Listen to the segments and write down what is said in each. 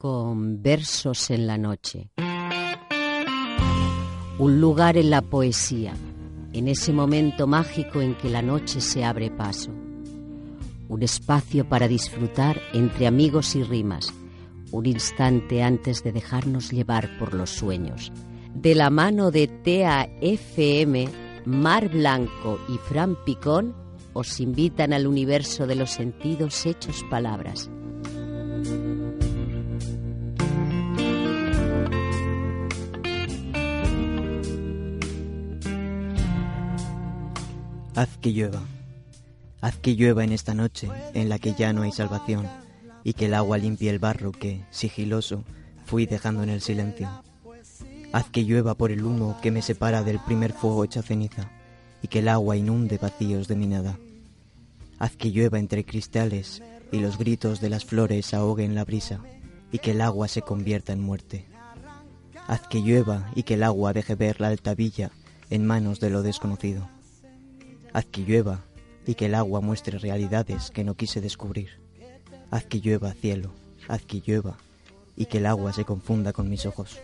con Versos en la Noche. Un lugar en la poesía, en ese momento mágico en que la noche se abre paso. Un espacio para disfrutar entre amigos y rimas, un instante antes de dejarnos llevar por los sueños. De la mano de TAFM, Mar Blanco y Fran Picón os invitan al universo de los sentidos hechos palabras. Haz que llueva, haz que llueva en esta noche en la que ya no hay salvación y que el agua limpie el barro que, sigiloso, fui dejando en el silencio. Haz que llueva por el humo que me separa del primer fuego hecha ceniza y que el agua inunde vacíos de mi nada. Haz que llueva entre cristales y los gritos de las flores ahoguen la brisa y que el agua se convierta en muerte. Haz que llueva y que el agua deje ver la alta villa en manos de lo desconocido. Haz que llueva y que el agua muestre realidades que no quise descubrir. Haz que llueva cielo, haz que llueva y que el agua se confunda con mis ojos.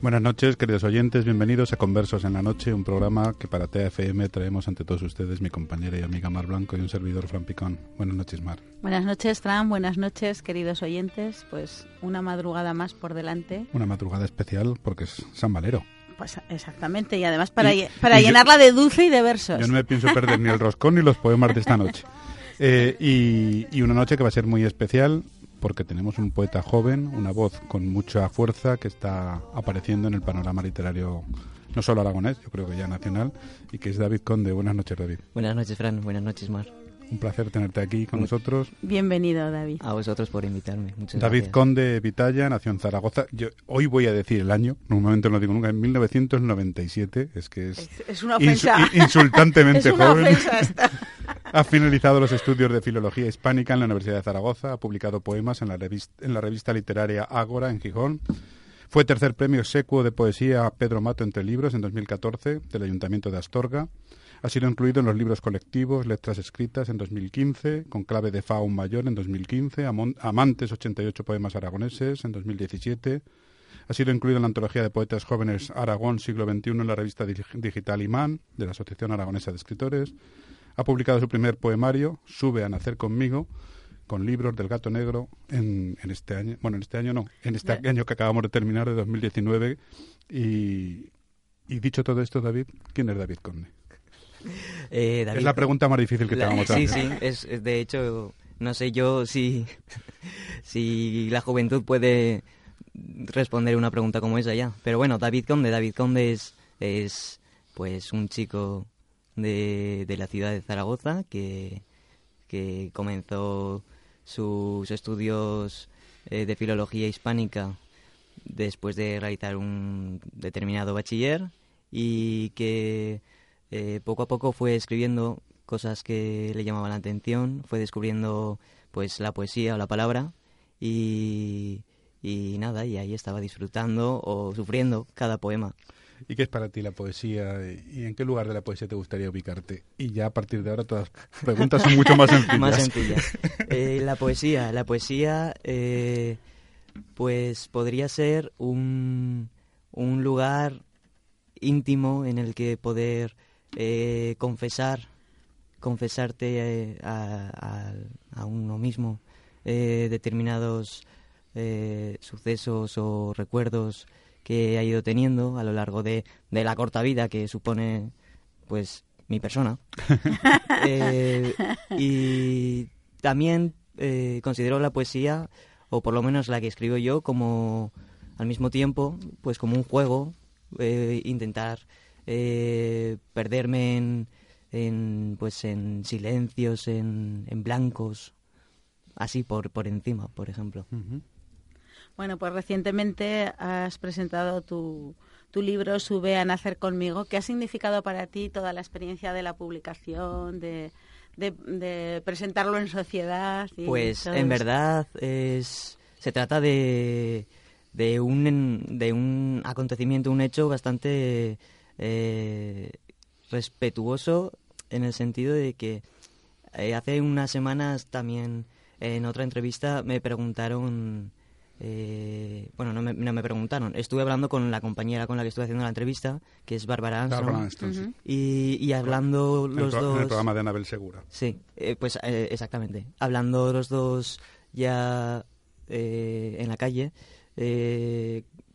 Buenas noches, queridos oyentes. Bienvenidos a Conversos en la Noche, un programa que para TFM traemos ante todos ustedes mi compañera y amiga Mar Blanco y un servidor Fran Picón. Buenas noches, Mar. Buenas noches, Fran. Buenas noches, queridos oyentes. Pues una madrugada más por delante. Una madrugada especial porque es San Valero. Pues exactamente, y además para, para llenarla de dulce y de versos. Yo no me pienso perder ni el roscón ni los poemas de esta noche. Eh, y, y una noche que va a ser muy especial porque tenemos un poeta joven, una voz con mucha fuerza que está apareciendo en el panorama literario no solo aragonés, yo creo que ya nacional, y que es David Conde. Buenas noches, David. Buenas noches, Fran. Buenas noches, Mar. Un placer tenerte aquí con nosotros. Bienvenido, David. A vosotros por invitarme. Muchas David Conde Vitalla nació en Zaragoza. Yo hoy voy a decir el año, normalmente no lo digo nunca, en 1997. Es que es, es, una ofensa. insultantemente es una joven. Ofensa esta. Ha finalizado los estudios de Filología Hispánica en la Universidad de Zaragoza, ha publicado poemas en la revista, en la revista literaria Ágora, en Gijón. Fue tercer premio secuo de poesía Pedro Mato entre libros en 2014 del Ayuntamiento de Astorga. Ha sido incluido en los libros colectivos Letras Escritas en 2015, con clave de Faun Mayor en 2015, Amantes 88 poemas aragoneses en 2017. Ha sido incluido en la antología de poetas jóvenes Aragón siglo XXI en la revista digital Imán de la Asociación Aragonesa de Escritores ha publicado su primer poemario, Sube a nacer conmigo, con libros del gato negro en, en este año, bueno, en este año no, en este año que acabamos de terminar, de 2019. Y, y dicho todo esto, David, ¿quién es David Conde? Eh, David, es la pregunta más difícil que te vamos a hacer. Sí, sí, es, es, de hecho, no sé yo si, si la juventud puede responder una pregunta como esa ya. Pero bueno, David Conde, David Conde es, es pues un chico de, de la ciudad de Zaragoza, que, que comenzó sus estudios eh, de filología hispánica después de realizar un determinado bachiller y que eh, poco a poco fue escribiendo cosas que le llamaban la atención, fue descubriendo pues la poesía o la palabra y, y nada, y ahí estaba disfrutando o sufriendo cada poema. ¿Y qué es para ti la poesía? ¿Y en qué lugar de la poesía te gustaría ubicarte? Y ya a partir de ahora todas las preguntas son mucho más sencillas. más sencillas. Eh, la poesía, la poesía, eh, pues podría ser un, un lugar íntimo en el que poder eh, confesar, confesarte a, a, a uno mismo determinados sucesos o recuerdos que ha ido teniendo a lo largo de, de la corta vida que supone pues mi persona. Eh, y también eh, considero la poesía o por lo menos la que escribo yo como al mismo tiempo pues como un juego eh, perderme en, en pues en silencios en, en blancos así por por encima por ejemplo uh -huh. Bueno, pues recientemente has presentado tu, tu, libro Sube a nacer conmigo. ¿Qué ha significado para ti toda la experiencia de la publicación, de, de, de presentarlo en sociedad? pues en verdad es, se trata de, de, un, de un acontecimiento, un hecho bastante eh, respetuoso en el sentido de que eh, hace unas semanas también en otra entrevista me preguntaron eh, bueno, no me, no me, preguntaron. Estuve hablando con la compañera con la que estuve haciendo la entrevista, que es Bárbara Armstrong. y, y, hablando los dos... En el programa de Anabel Segura. Sí, eh, pues eh, exactamente. Hablando los dos ya en la calle,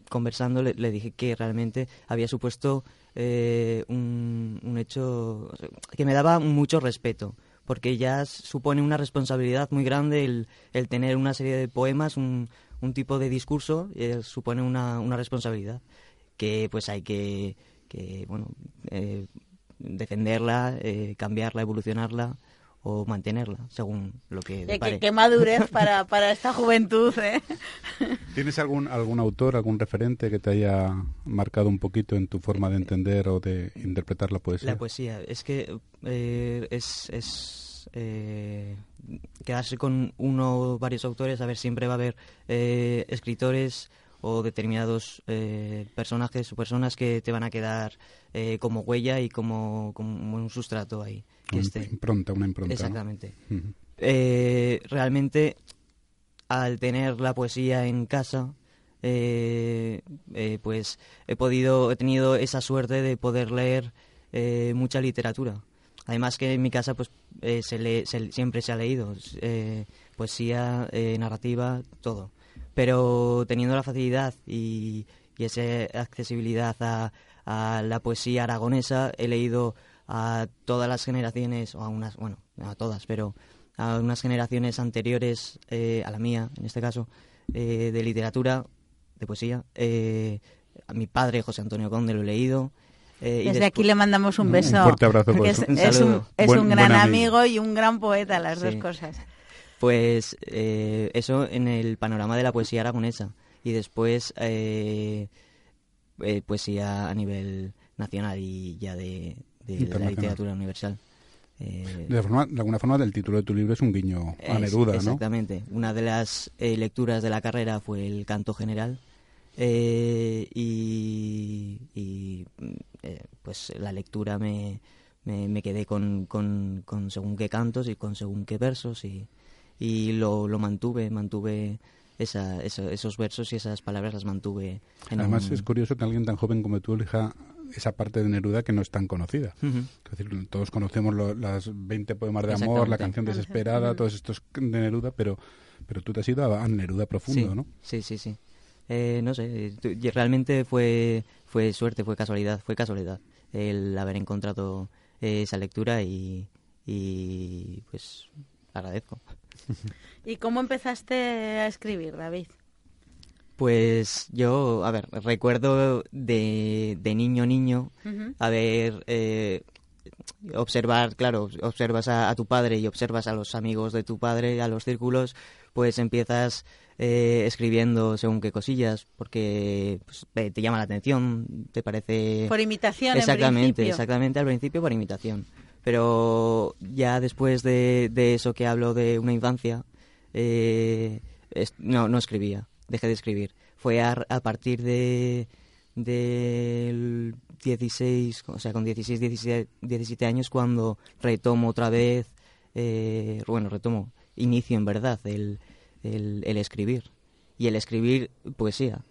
conversando, le, dije que realmente había supuesto un, un hecho que me daba mucho respeto porque ya supone una responsabilidad muy grande el, tener una serie de poemas, un, un tipo de discurso eh, supone una, una responsabilidad que pues hay que, que bueno, eh, defenderla, eh, cambiarla, evolucionarla o mantenerla, según lo que qué, qué, madurez para, para esta juventud, ¿eh? ¿Tienes algún, algún autor, algún referente que te haya marcado un poquito en tu forma de entender o de interpretar la poesía? La poesía, es que es, es quedarse con uno o varios autores, a ver, siempre va a haber eh, escritores o determinados eh, personajes o personas que te van a quedar eh, como huella y como, como, un sustrato ahí. Una impronta, una impronta. Exactamente. realmente, al tener la poesía en casa, pues he podido, he tenido esa suerte de poder leer mucha literatura. Además que en mi casa pues eh, se, siempre se ha leído eh, poesía, eh, narrativa, todo. Pero teniendo la facilidad y, esa accesibilidad a, la poesía aragonesa, he leído a todas las generaciones, o a unas, bueno, a todas, pero a unas generaciones anteriores a la mía, en este caso, de literatura, de poesía. a mi padre, José Antonio Conde, lo he leído. Eh, Desde aquí le mandamos un beso. Un fuerte abrazo. es, un, es un, gran amigo. y un gran poeta, las dos cosas. Pues eh, eso en el panorama de la poesía aragonesa. Y después eh, poesía a nivel nacional y ya de, la literatura universal. de, alguna forma, el título de tu libro es un guiño a Neruda, ¿no? Exactamente. Una de las lecturas de la carrera fue el canto general. y, y eh, pues la lectura me, me, quedé con, con, con, según qué cantos y con según qué versos y, y lo, lo mantuve, mantuve esa, esos versos y esas palabras las mantuve. En Además es curioso que alguien tan joven como tú elija esa parte de Neruda que no es tan conocida. es decir, todos conocemos las 20 poemas de amor, la canción desesperada, todos estos de Neruda, pero, pero tú te has ido a, Neruda profundo, ¿no? Sí, sí, sí. Eh, no sé, realmente fue, fue suerte, fue casualidad, fue casualidad el haber encontrado esa lectura y, y pues agradezco. ¿Y cómo empezaste a escribir, David? Pues yo, a ver, recuerdo de, de niño niño haber eh, observar, claro, observas a, tu padre y observas a los amigos de tu padre, a los círculos, pues empiezas eh, escribiendo según qué cosillas, porque pues, te llama la atención, te parece... Por imitación, Exactamente, exactamente, al principio por imitación. Pero ya después de, eso que hablo de una infancia, eh, no, no escribía, dejé de escribir. Fue a, a partir de del 16, o sea, con 16, 17, años cuando retomo otra vez, eh, bueno, retomo, inicio en verdad el, el, escribir. Y el escribir poesía.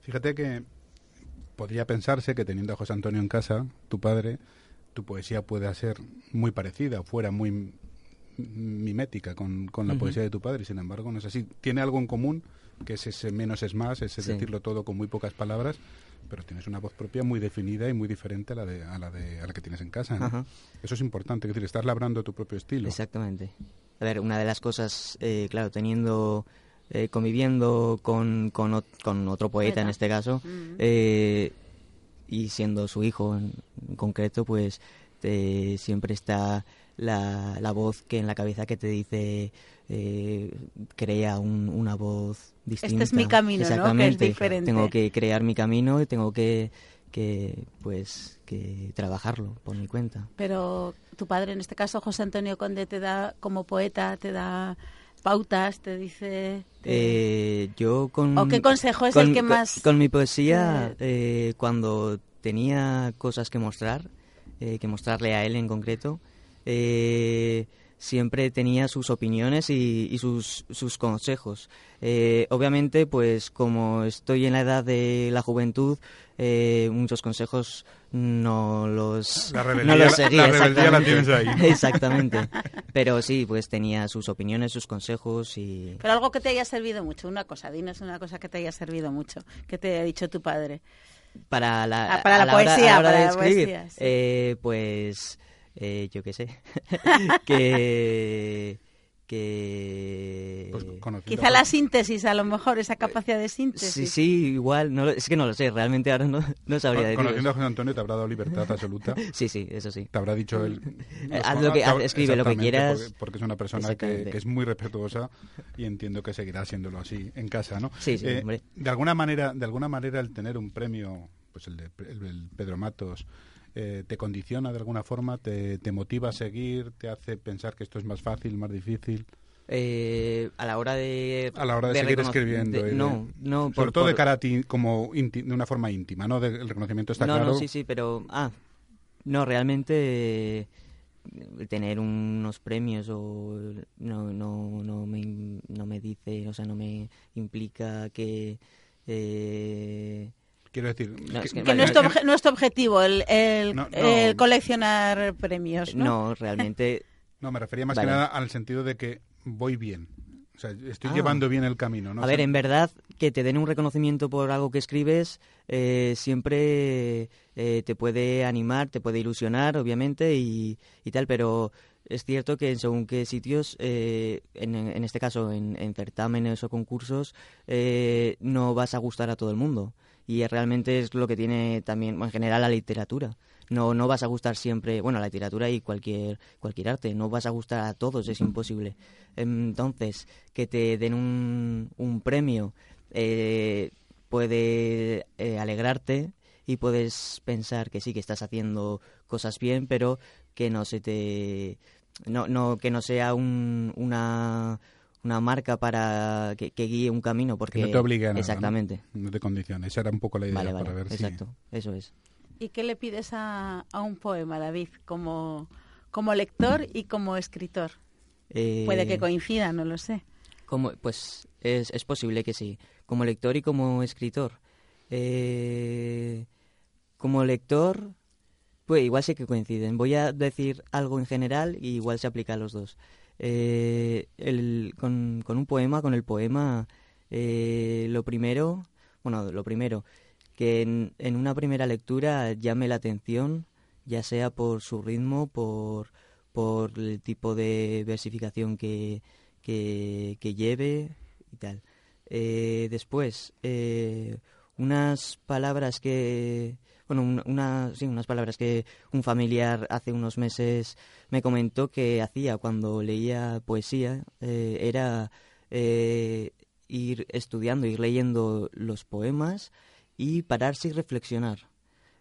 Fíjate que podría pensarse que teniendo a José Antonio en casa, tu padre, tu poesía pueda ser muy parecida, fuera muy mimética con, con la poesía de tu padre, sin embargo no es así. Tiene algo en común, que es ese menos es más, ese decirlo todo con muy pocas palabras, pero tienes una voz propia muy definida y muy diferente a la de a la de a la que tienes en casa eso es importante es decir estás labrando tu propio estilo. Exactamente. A ver una de las cosas eh, claro teniendo eh, conviviendo con, con, con, otro poeta en este caso eh, y siendo su hijo en, concreto pues siempre está la, la voz que en la cabeza que te dice eh, crea una voz distinta. Este es mi camino, Exactamente. ¿no? Que es diferente. Tengo que crear mi camino y tengo que, que, pues, que trabajarlo por mi cuenta. Pero tu padre, en este caso José Antonio Conde, te da, como poeta, te da pautas, te dice... Eh, yo con... ¿O qué consejo es el que más...? Con, mi poesía, eh, cuando tenía cosas que mostrar, que mostrarle a él en concreto, siempre tenía sus opiniones y, sus, sus consejos. Eh, obviamente, pues como estoy en la edad de la juventud, eh, muchos consejos no los, la rebeldía, no los La, rebeldía la tienes ahí. Exactamente. Pero sí, pues tenía sus opiniones, sus consejos y... Pero algo que te haya servido mucho, una cosa, dinos una cosa que te haya servido mucho, que te haya dicho tu padre. Para la, ah, para la, poesía, hora, de escribir, eh, pues eh, yo qué sé, que... que... Pues Quizá la síntesis, a lo mejor, esa capacidad de síntesis. Sí, sí, igual, no, es que no lo sé, realmente ahora no, no sabría decir. Conociendo a José Antonio te habrá dado libertad absoluta. sí, sí, eso sí. Te habrá dicho él... Haz lo que, escribe lo que quieras. Porque, es una persona que, es muy respetuosa y entiendo que seguirá haciéndolo así en casa, ¿no? Sí, sí, eh, hombre. De alguna manera, de alguna manera el tener un premio, pues el de el Pedro Matos eh, te condiciona de alguna forma, te, motiva a seguir, te hace pensar que esto es más fácil, más difícil. Eh, a la hora de a la hora de, seguir escribiendo no no sobre todo de cara a ti como de una forma íntima no el reconocimiento está claro no sí sí pero ah no realmente eh, tener unos premios o no no no me no me dice o sea no me implica que eh, Quiero decir... que, no, es tu objetivo el, coleccionar premios, ¿no? No, realmente... no, me refería más que nada al sentido de que voy bien. O sea, estoy ah. llevando bien el camino, ¿no? A ver, en verdad, que te den un reconocimiento por algo que escribes eh, siempre eh, te puede animar, te puede ilusionar, obviamente, y, tal, pero es cierto que en según qué sitios, eh, en, en, este caso en, en certámenes o concursos, no vas a gustar a todo el mundo y realmente es lo que tiene también en general la literatura. No, no vas a gustar siempre, bueno, la literatura y cualquier, cualquier arte, no vas a gustar a todos, es imposible. Entonces, que te den un, un premio eh, puede eh, alegrarte y puedes pensar que sí, que estás haciendo cosas bien, pero que no se te... No, no, que no sea un, una una marca para que, guíe un camino porque no te obligue a exactamente. No, te condiciona esa era un poco la idea para ver exacto. Eso es. Y qué le pides a, a un poema David como como lector y como escritor eh, puede que coincida no lo sé. como pues es, es posible que sí. Como lector y como escritor. Eh, como lector pues igual sí que coinciden. Voy a decir algo en general y igual se aplica a los dos eh, el, con, un poema, con el poema, eh, lo primero, bueno, lo primero, que en, en, una primera lectura llame la atención, ya sea por su ritmo, por, por el tipo de versificación que, que, que lleve y tal. Eh, después, eh, unas palabras que bueno, una, sí, unas palabras que un familiar hace unos meses me comentó que hacía cuando leía poesía, eh, era eh, ir estudiando, ir leyendo los poemas y pararse y reflexionar.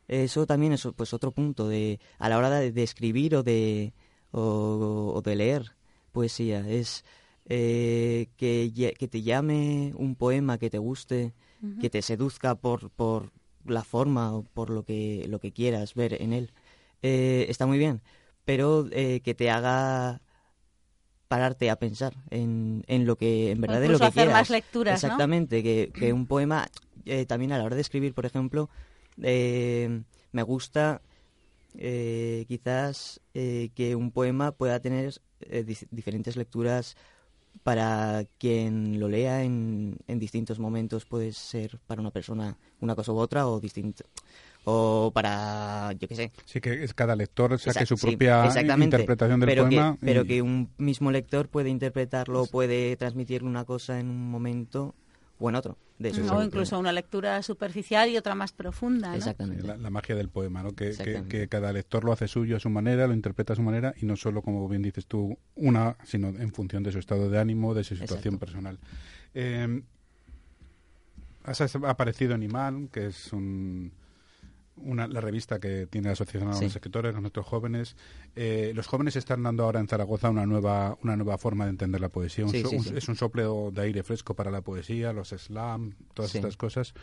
Eso también es pues otro punto de a la hora de, escribir o de o, de leer poesía es eh, que, que, te llame un poema que te guste, que te seduzca por, por, la forma o por lo que, lo que quieras ver en él, eh, está muy bien, pero eh, que te haga pararte a pensar en, en lo que en verdad es lo que hacer más lecturas, Exactamente, que, que, un poema, eh, también a la hora de escribir, por ejemplo, me gusta quizás que un poema pueda tener diferentes lecturas para quien lo lea en, en, distintos momentos puede ser para una persona una cosa u otra o distinto o para yo qué sé. Sí que es cada lector saque su propia interpretación del poema pero que un mismo lector puede interpretarlo puede transmitir una cosa en un momento o en otro. De o incluso una lectura superficial y otra más profunda. Exactamente. la, magia del poema, ¿no? Que, que, cada lector lo hace suyo a su manera, lo interpreta a su manera y no solo, como bien dices tú, una, sino en función de su estado de ánimo, de su situación personal. Eh, has aparecido en Imán, que es un una, la revista que tiene la Asociación de los Escritores, los nuestros jóvenes. Eh, los jóvenes están dando ahora en Zaragoza una nueva, una nueva forma de entender la poesía. es un sopleo de aire fresco para la poesía, los slam, todas estas cosas.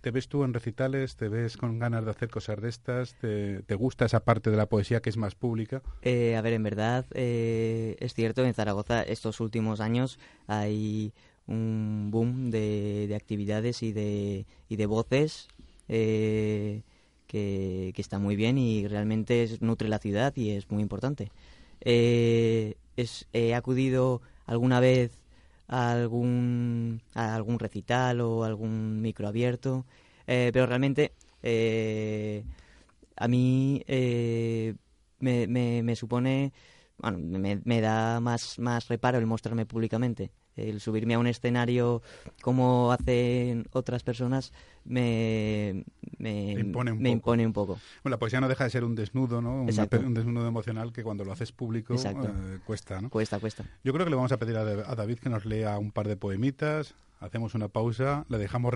¿Te ves tú en recitales? ¿Te ves con ganas de hacer cosas de estas? ¿Te, gusta esa parte de la poesía que es más pública? Eh, a ver, en verdad eh, es cierto, en Zaragoza estos últimos años hay un boom de, actividades y de, y de voces eh, que, está muy bien y realmente nutre la ciudad y es muy importante. he acudido alguna vez a algún, a algún recital o algún micro abierto, eh, pero realmente eh, a mí eh, me, me, supone, bueno, me, me, da más, más reparo el mostrarme públicamente el subirme a un escenario como hacen otras personas me, me, impone, un poco. Bueno, la poesía no deja de ser un desnudo, ¿no? un desnudo emocional que cuando lo haces público eh, cuesta, ¿no? Cuesta, cuesta. Yo creo que le vamos a pedir a, David que nos lea un par de poemitas, hacemos una pausa, le dejamos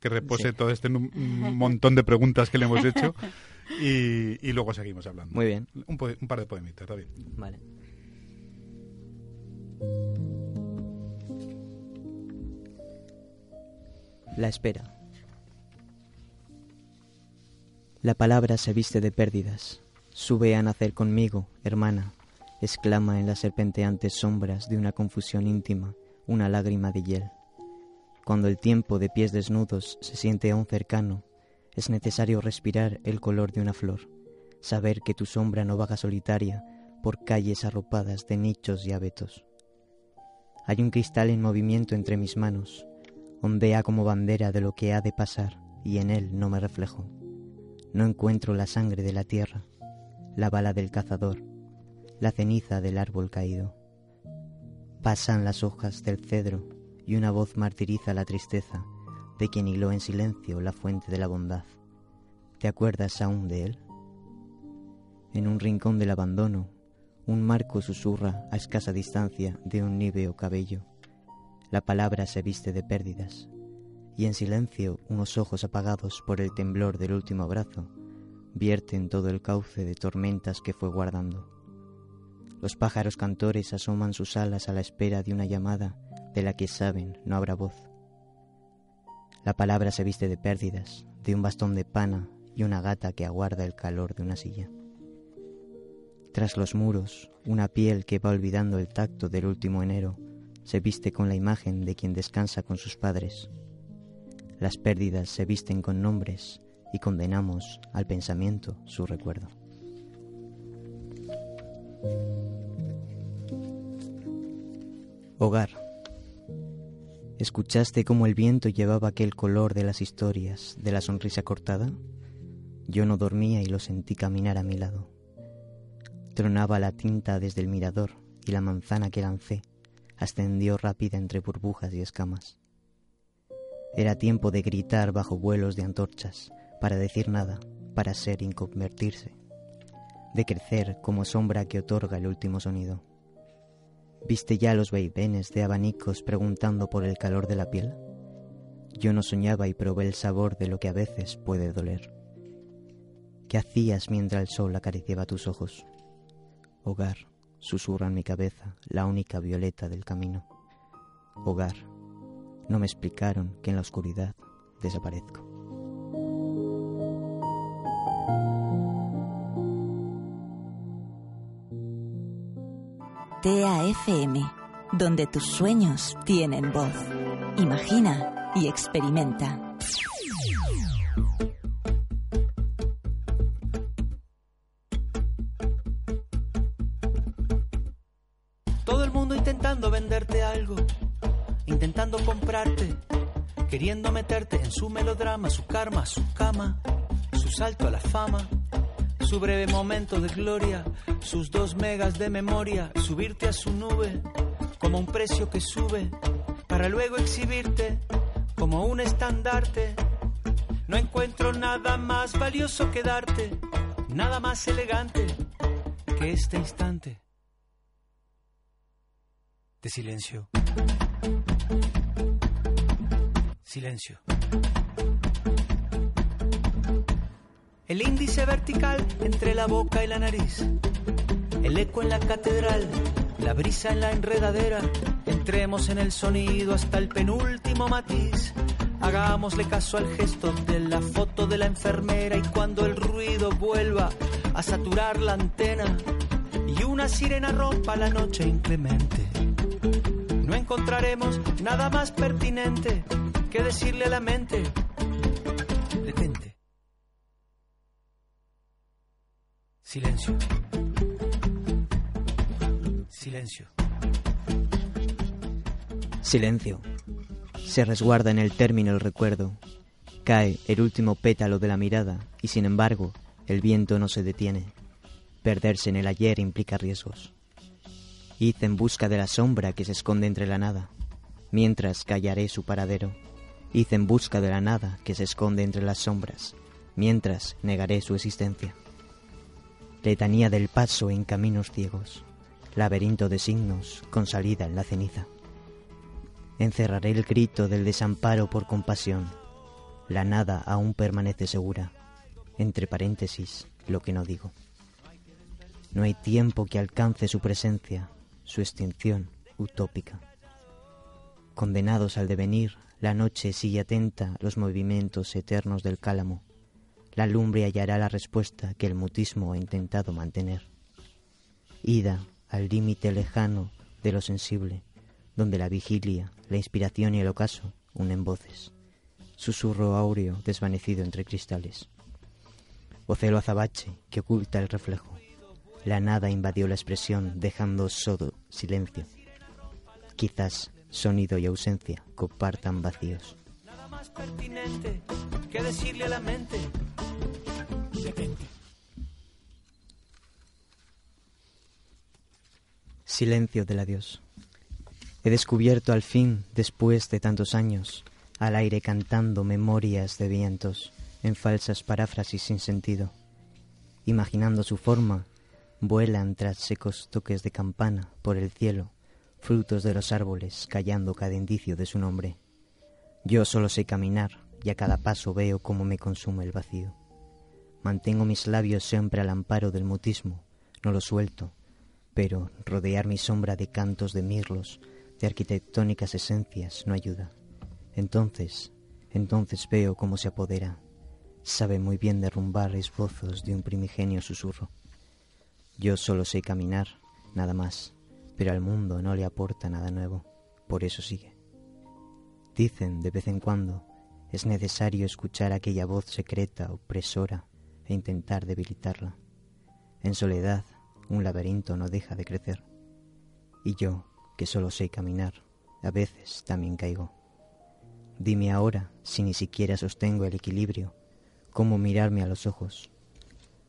que repose todo este montón de preguntas que le hemos hecho y, luego seguimos hablando. Muy bien. Un, un par de poemitas, David. Vale. La espera. La palabra se viste de pérdidas. Sube a nacer conmigo, hermana, exclama en las serpenteantes sombras de una confusión íntima una lágrima de hiel. Cuando el tiempo de pies desnudos se siente aún cercano, es necesario respirar el color de una flor, saber que tu sombra no vaga solitaria por calles arropadas de nichos y abetos. Hay un cristal en movimiento entre mis manos, ondea como bandera de lo que ha de pasar, y en él no me reflejo. No encuentro la sangre de la tierra, la bala del cazador, la ceniza del árbol caído. Pasan las hojas del cedro y una voz martiriza la tristeza de quien hiló en silencio la fuente de la bondad. ¿Te acuerdas aún de él? En un rincón del abandono, un marco susurra a escasa distancia de un níveo cabello la palabra se viste de pérdidas, y en silencio unos ojos apagados por el temblor del último abrazo vierten todo el cauce de tormentas que fue guardando. Los pájaros cantores asoman sus alas a la espera de una llamada de la que saben no habrá voz. La palabra se viste de pérdidas, de un bastón de pana y una gata que aguarda el calor de una silla. Tras los muros, una piel que va olvidando el tacto del último enero se viste con la imagen de quien descansa con sus padres. Las pérdidas se visten con nombres y condenamos al pensamiento su recuerdo. Hogar. ¿Escuchaste cómo el viento llevaba aquel color de las historias, de la sonrisa cortada? Yo no dormía y lo sentí caminar a mi lado. Tronaba la tinta desde el mirador y la manzana que lancé ascendió rápida entre burbujas y escamas. Era tiempo de gritar bajo vuelos de antorchas, para decir nada, para ser inconvertirse, de crecer como sombra que otorga el último sonido. ¿Viste ya los vaivenes de abanicos preguntando por el calor de la piel? Yo no soñaba y probé el sabor de lo que a veces puede doler. ¿Qué hacías mientras el sol acariciaba tus ojos? Hogar, susurra en mi cabeza la única violeta del camino. Hogar. No me explicaron que en la oscuridad desaparezco. TAFM, donde tus sueños tienen voz. Imagina y experimenta. Queriendo meterte en su melodrama, su karma, su cama, su salto a la fama, su breve momento de gloria, sus dos megas de memoria, subirte a su nube como un precio que sube, para luego exhibirte como un estandarte. No encuentro nada más valioso que darte, nada más elegante que este instante de silencio. Silencio. El índice vertical entre la boca y la nariz. El eco en la catedral, la brisa en la enredadera. Entremos en el sonido hasta el penúltimo matiz. Hagámosle caso al gesto de la foto de la enfermera y cuando el ruido vuelva a saturar la antena y una sirena rompa la noche inclemente, no encontraremos nada más pertinente que decirle a la mente, detente. Silencio. Silencio. Silencio. Se resguarda en el término el recuerdo. Cae el último pétalo de la mirada y sin embargo el viento no se detiene. Perderse en el ayer implica riesgos. Id en busca de la sombra que se esconde entre la nada, mientras callaré su paradero. Id en busca de la nada que se esconde entre las sombras, mientras negaré su existencia. Letanía del paso en caminos ciegos, laberinto de signos con salida en la ceniza. Encerraré el grito del desamparo por compasión. La nada aún permanece segura. Entre paréntesis, lo que no digo. No hay tiempo que alcance su presencia, su extinción utópica. Condenados al devenir, la noche sigue atenta los movimientos eternos del cálamo. La lumbre hallará la respuesta que el mutismo ha intentado mantener. Ida al límite lejano de lo sensible, donde la vigilia, la inspiración y el ocaso unen voces. Susurro áureo desvanecido entre cristales. Ocelo azabache que oculta el reflejo. La nada invadió la expresión, dejando solo silencio. Quizás sonido y ausencia compartan vacíos. Nada más pertinente que decirle a la mente, detente. Silencio del adiós. He descubierto al fin, después de tantos años, al aire cantando memorias de vientos en falsas paráfrasis sin sentido. Imaginando su forma, vuelan tras secos toques de campana por el cielo, frutos de los árboles callando cada indicio de su nombre. Yo solo sé caminar y a cada paso veo cómo me consume el vacío. Mantengo mis labios siempre al amparo del mutismo, no los suelto, pero rodear mi sombra de cantos de mirlos, de arquitectónicas esencias, no ayuda. Entonces, entonces veo cómo se apodera. Sabe muy bien derrumbar esbozos de un primigenio susurro. Yo solo sé caminar, nada más, pero al mundo no le aporta nada nuevo, por eso sigue. Dicen de vez en cuando es necesario escuchar aquella voz secreta, opresora, e intentar debilitarla. En soledad, un laberinto no deja de crecer. Y yo, que solo sé caminar, a veces también caigo. Dime ahora, si ni siquiera sostengo el equilibrio, cómo mirarme a los ojos.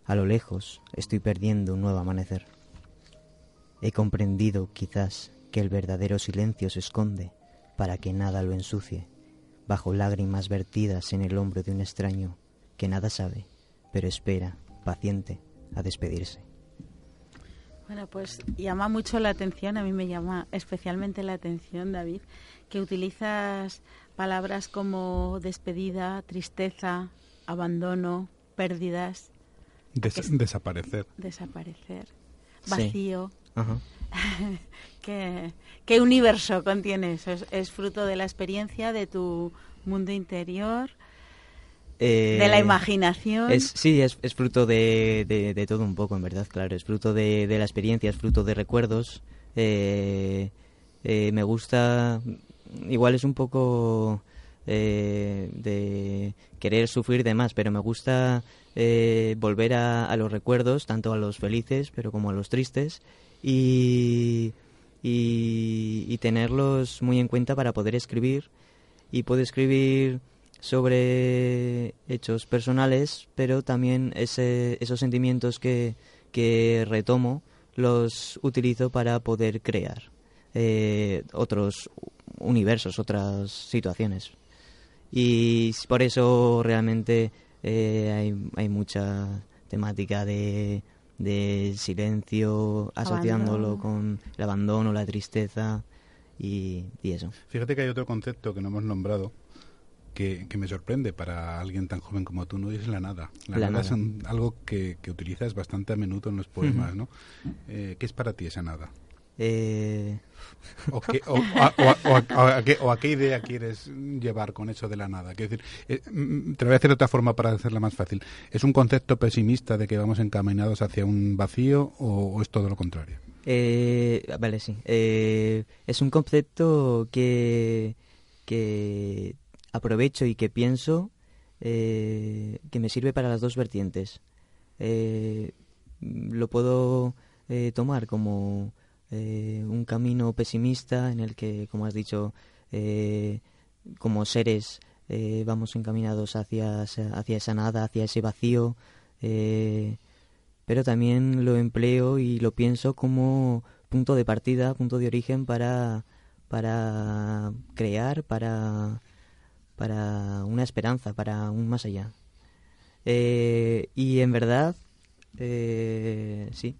A lo lejos estoy perdiendo un nuevo amanecer. He comprendido, quizás, que el verdadero silencio se esconde para que nada lo ensucie, bajo lágrimas vertidas en el hombro de un extraño que nada sabe, pero espera, paciente, a despedirse. Bueno, pues llama mucho la atención, a mí me llama especialmente la atención, David, que utilizas palabras como despedida, tristeza, abandono, pérdidas. Des- desaparecer. Desaparecer, Sí. Ajá. ¿Qué, qué universo contiene eso? ¿Es, es fruto de la experiencia, de tu mundo interior, Eh, de la imaginación? Es, sí, es, es fruto de, de- de todo un poco, en verdad, claro. Es fruto de, de la experiencia, es fruto de recuerdos. Eh, eh, me gusta, igual es un poco eh, de querer sufrir de más, pero me gusta eh, volver a, a los recuerdos, tanto a los felices, pero como a los tristes, y, y, tenerlos muy en cuenta para poder escribir. Y puedo escribir sobre hechos personales, pero también ese, esos sentimientos que, que retomo los utilizo para poder crear eh, otros universos, otras situaciones. Y por eso realmente eh, hay, hay mucha temática de, de silencio asociándolo Abandono. con el abandono, la tristeza y, y eso. Fíjate que hay otro concepto que no hemos nombrado que, que me sorprende para alguien tan joven como tú, ¿no? Y es la nada. La, La nada, es un- algo que, que utilizas bastante a menudo en los poemas, ¿no? Eh, ¿Qué es para ti esa nada? Eh, ¿O, qué, o, a, o, a, qué, ¿O a qué idea quieres llevar con eso de la nada? Quiero decir, eh, mm, te lo voy a decir de otra forma para hacerla más fácil. ¿Es un concepto pesimista de que vamos encaminados hacia un vacío o, es todo lo contrario? Eh, vale, sí. Eh, es un concepto que, que aprovecho y que pienso eh, que me sirve para las dos vertientes. Eh, lo puedo eh, tomar como eh, un camino pesimista en el que, como has dicho, eh, como seres eh, vamos encaminados hacia, hacia esa nada, hacia ese vacío, pero también lo empleo y lo pienso como punto de partida, punto de origen para, para crear, para, para una esperanza, para un más allá. y en verdad, sí,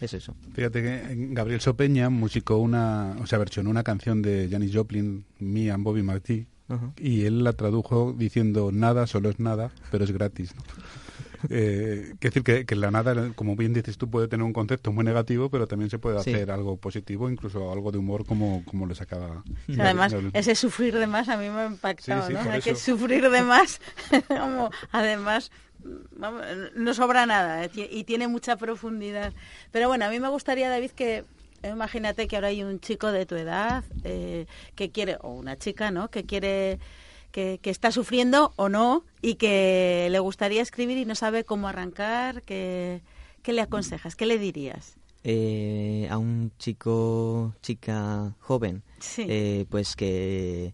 es eso. Fíjate que Gabriel Sopeña musicó una, o sea, versionó una canción de Janis Joplin, Me and Bobby McGee, y él la tradujo diciendo nada, solo es nada, pero es gratis. ¿no? Eh, decir que, que, la nada, como bien dices tú, puede tener un concepto muy negativo, pero también se puede hacer algo positivo, incluso algo de humor, como, como les acaba. además, ese sufrir de más a mí me ha impactado, ¿no? Hay que sufrir de más, como, además, no sobra nada eh, y tiene mucha profundidad. Pero bueno, a mí me gustaría, David, que imagínate que ahora hay un chico de tu edad eh, que quiere, o una chica, ¿no? Que quiere, que, que, está sufriendo o no y que le gustaría escribir y no sabe cómo arrancar. ¿Qué, qué le aconsejas? ¿Qué le dirías? Eh, a un chico, chica joven, pues que,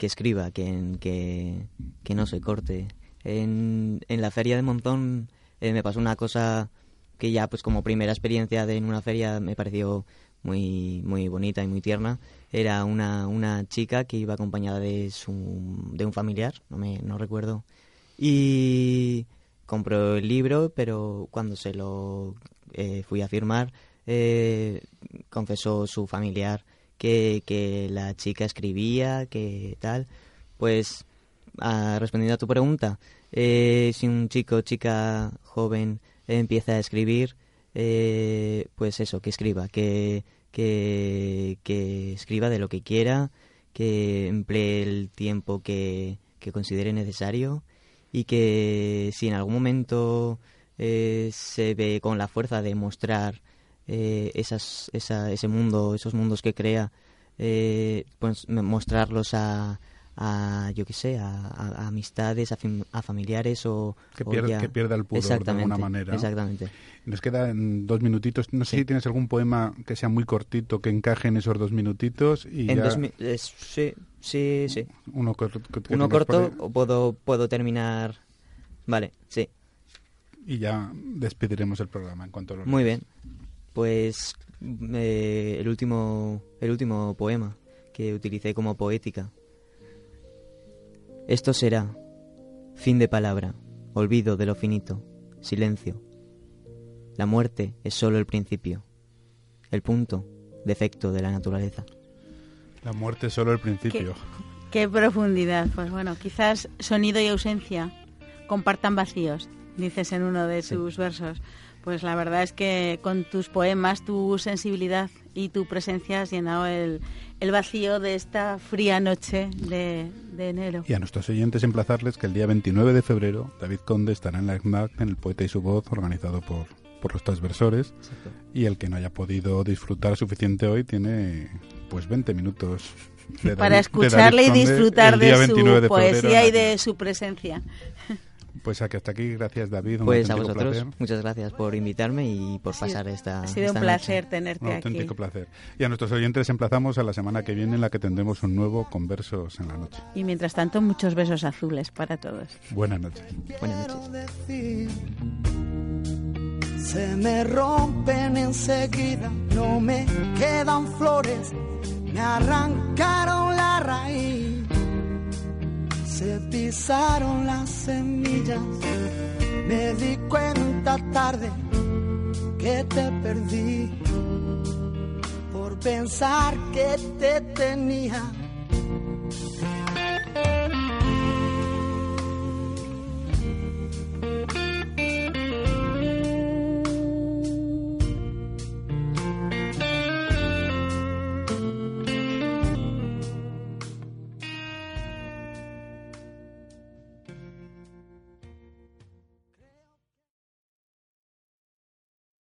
que escriba, que, que, que no se corte, en, en la feria de Montón eh, me pasó una cosa que ya pues como primera experiencia de, en una feria me pareció muy muy bonita y muy tierna. Era una, una chica que iba acompañada de su de un familiar no me no recuerdo y compró el libro pero cuando se lo eh, fui a firmar eh, confesó su familiar que, que la chica escribía que tal pues respondiendo a tu pregunta, eh, si un chico o chica joven empieza a escribir, eh, pues eso, que escriba, que, que, escriba de lo que quiera, que emplee el tiempo que, que considere necesario y que si en algún momento eh, se ve con la fuerza de mostrar esas, esa, ese mundo, esos mundos que crea, pues mostrarlos a, a yo qué sé, a, amistades, a, familiares o que pierda, que pierda el pudor de alguna manera. Exactamente. Nos quedan dos minutitos. No sé si tienes algún poema que sea muy cortito que encaje en esos dos minutitos y en sí, sí, sí. Uno, corto, Uno corto o puedo puedo terminar. Vale, sí. Y ya despediremos el programa en cuanto lo Muy bien. Pues eh, el último el último poema que utilicé como poética esto será fin de palabra, olvido de lo finito, silencio. La muerte es solo el principio, el punto, defecto de la naturaleza. La muerte es solo el principio. Qué, profundidad. Pues bueno, quizás sonido y ausencia compartan vacíos, dices en uno de sus versos. Pues la verdad es que con tus poemas, tu sensibilidad y tu presencia has llenado el, el vacío de esta fría noche de, enero. Y a nuestros oyentes emplazarles que el día 29 de febrero David Conde estará en la ECMAC en El Poeta y su Voz, organizado por, por los transversores. Y el que no haya podido disfrutar suficiente hoy tiene pues 20 minutos. Para escucharle y disfrutar de su poesía y de su presencia. Pues aquí, hasta aquí, gracias David. pues a vosotros, muchas gracias por invitarme y por pasar esta. Ha sido un placer tenerte un auténtico placer. Y a nuestros oyentes emplazamos a la semana que viene en la que tendremos un nuevo Conversos en la Noche. Y mientras tanto, muchos besos azules para todos. Buenas noches. Buenas noches. Se me rompen enseguida, no me quedan flores, me arrancaron la raíz se pisaron las semillas. Me di cuenta tarde que te perdí por pensar que te tenía